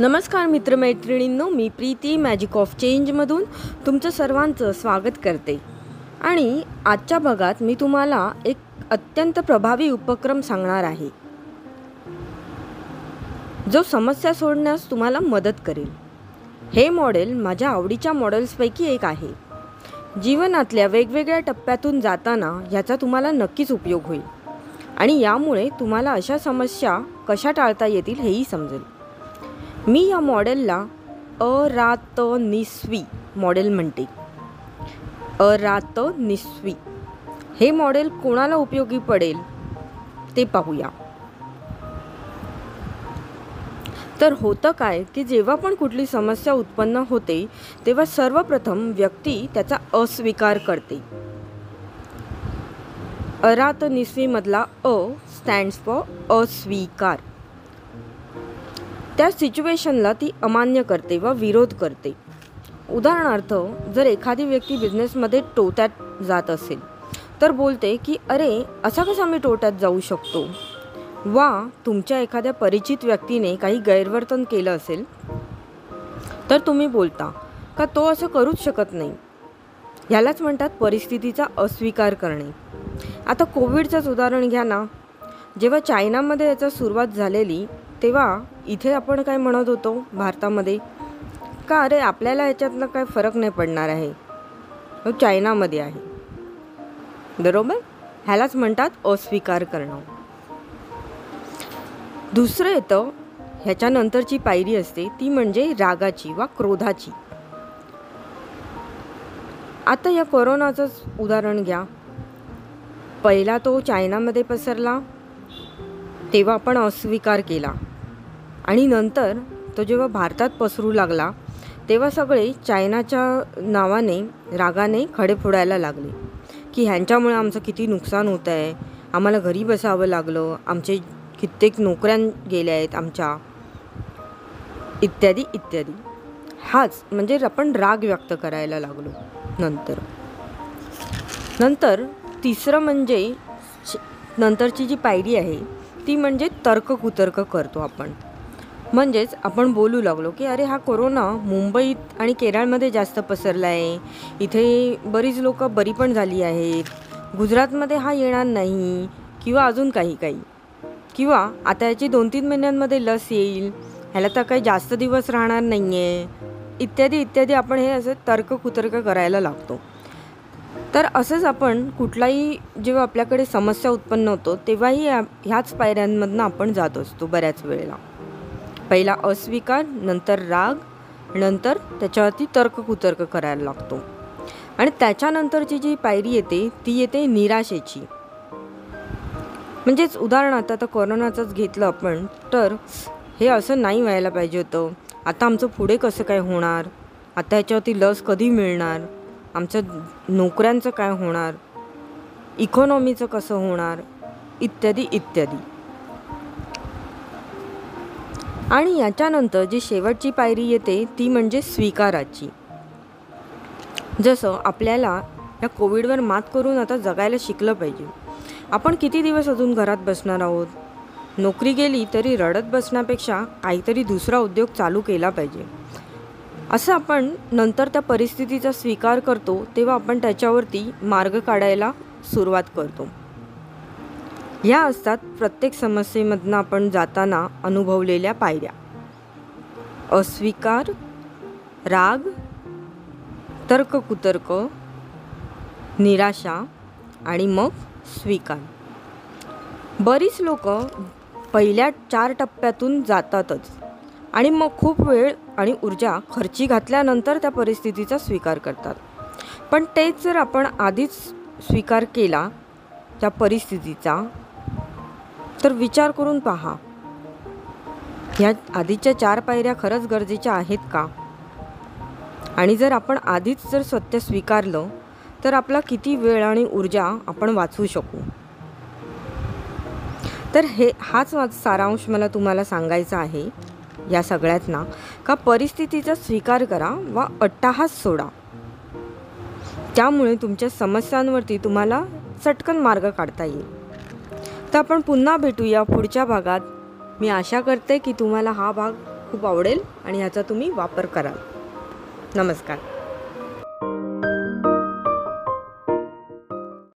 नमस्कार मित्रमैत्रिणींनो मी प्रीती मॅजिक ऑफ चेंजमधून तुमचं सर्वांचं स्वागत करते. आणि आजच्या भागात मी तुम्हाला एक अत्यंत प्रभावी उपक्रम सांगणार आहे. जो समस्या सोडण्यास तुम्हाला मदत करेल. हे मॉडेल माझ्या आवडीच्या मॉडेल्सपैकी एक आहे. जीवनातल्या वेगवेगळ्या टप्प्यातून जाताना ह्याचा तुम्हाला नक्कीच उपयोग होईल. आणि यामुळे तुम्हाला अशा समस्या कशा टाळता येतील हेही समजेल. मी या मॉडेलला अरात निस्वी मॉडेल म्हणते. अरात निस्वी हे मॉडेल कोणाला उपयोगी पडेल? ते पाहूया. तर होतं काय की जेव्हा पण कुठली समस्या उत्पन्न होते तेव्हा सर्वप्रथम व्यक्ती त्याचा अस्वीकार करते. अरात निस्वीमधला अ स्टँड्स फॉर अस्वीकार. त्या सिच्युएशनला ती अमान्य करते व विरोध करते. उदाहरणार्थ जर एखादी व्यक्ती बिझनेसमध्ये टोट्यात जात असेल तर बोलते की अरे असा कसा मी टोट्यात जाऊ शकतो? वा तुमच्या एखाद्या परिचित व्यक्तीने काही गैरवर्तन केलं असेल तर तुम्ही बोलता का तो असं करूच शकत नाही? ह्यालाच म्हणतात परिस्थितीचा अस्वीकार करणे. आता कोविडचंच उदाहरण घ्या ना. जेव्हा चायनामध्ये याचा सुरुवात झालेली तेव्हा इथे आपण काय म्हणत होतो भारतामध्ये? का अरे आपल्याला ह्याच्यातनं काय फरक नाही पडणार आहे? तो चायनामध्ये आहे. बरोबर? ह्यालाच म्हणतात अस्वीकार करणं. दुसरं येतं ह्याच्यानंतरची पायरी असते ती म्हणजे रागाची वा क्रोधाची. आता या कोरोनाचंच उदाहरण घ्या. पहिला तो चायनामध्ये पसरला तेव्हा आपण अस्वीकार केला. आणि नंतर तो जेव्हा भारतात पसरू लागला तेव्हा सगळे चायनाच्या नावाने रागाने खडे फोडायला लागले की ह्यांच्यामुळे आमचं किती नुकसान होतं आहे आम्हाला घरी बसावं लागलं आमचे कित्येक नोकऱ्या गेल्या आहेत आमच्या इत्यादी इत्यादी. हाच म्हणजे आपण राग व्यक्त करायला लागलो नंतर. नंतर तिसरं म्हणजे नंतरची जी पायरी आहे ती म्हणजे तर्क कुतर्क करतो आपण. म्हणजेच आपण बोलू लागलो की अरे हा कोरोना मुंबईत आणि केरळमध्ये जास्त पसरला आहे इथे बरीच लोकं बरी पण झाली आहेत. गुजरातमध्ये हा येणार नाही किंवा अजून काही काही. किंवा आता याची दोन तीन महिन्यांमध्ये लस येईल. ह्याला तर काही जास्त दिवस राहणार नाही आहे इत्यादी इत्यादी आपण हे असे तर्क कुतर्क करायला लागतो. तर असंच आपण कुठलाही जेव्हा आपल्याकडे समस्या उत्पन्न होतो तेव्हाही ह्याच पायऱ्यांमधनं आपण जात असतो बऱ्याच वेळेला. पहिला अस्वीकार नंतर राग नंतर त्याच्यावरती तर्क कुतर्क करायला लागतो. आणि त्याच्यानंतरची जी पायरी येते ती येते निराशेची. म्हणजेच उदाहरणार्थ आता कोरोनाचंच घेतलं आपण तर हे असं नाही व्हायला पाहिजे होतं. आता आमचं पुढे कसं काय होणार? आता ह्याच्यावरती लस कधी मिळणार? आमचं नोकऱ्यांचं काय होणार? इकॉनॉमीचं कसं होणार? इत्यादी इत्यादी. आणि याच्यानंतर जी शेवटची पायरी येते ती म्हणजे स्वीकाराची. जसं आपल्याला या कोविडवर मात करून आता जगायला शिकलं पाहिजे. आपण किती दिवस अजून घरात बसणार आहोत? नोकरी गेली तरी रडत बसण्यापेक्षा काहीतरी दुसरा उद्योग चालू केला पाहिजे. असं आपण नंतर त्या परिस्थितीचा स्वीकार करतो तेव्हा आपण त्याच्यावरती मार्ग काढायला सुरुवात करतो. ह्या असतात प्रत्येक समस्येमधनं आपण जाताना अनुभवलेल्या पायऱ्या. अस्वीकार राग तर्क कुतर्क निराशा आणि मग स्वीकार. बरीच लोक पहिल्या चार टप्प्यातून जातातच आणि मग खूप वेळ आणि ऊर्जा खर्ची घातल्यानंतर त्या परिस्थितीचा स्वीकार करतात. पण तेच जर आपण आधीच स्वीकार केला त्या परिस्थितीचा तर विचार करून पहा. ह्या आधीच्या चार पायऱ्या खरंच गरजेच्या आहेत का? आणि जर आपण आधीच जर सत्य स्वीकारलं तर आपला किती वेळ आणि ऊर्जा आपण वाचवू शकू? तर हे हाच सारांश मला तुम्हाला सांगायचा आहे या सगळ्यात ना का परिस्थितीचा स्वीकार करा वा अट्टाहास सोडा. त्यामुळे तुमच्या समस्यांवरती तुम्हाला चटकन मार्ग काढता येईल. तर आपण पुन्हा भेटूया पुढच्या भागात. मी आशा करते की तुम्हाला हा भाग खूप आवडेल आणि ह्याचा तुम्ही वापर कराल. नमस्कार.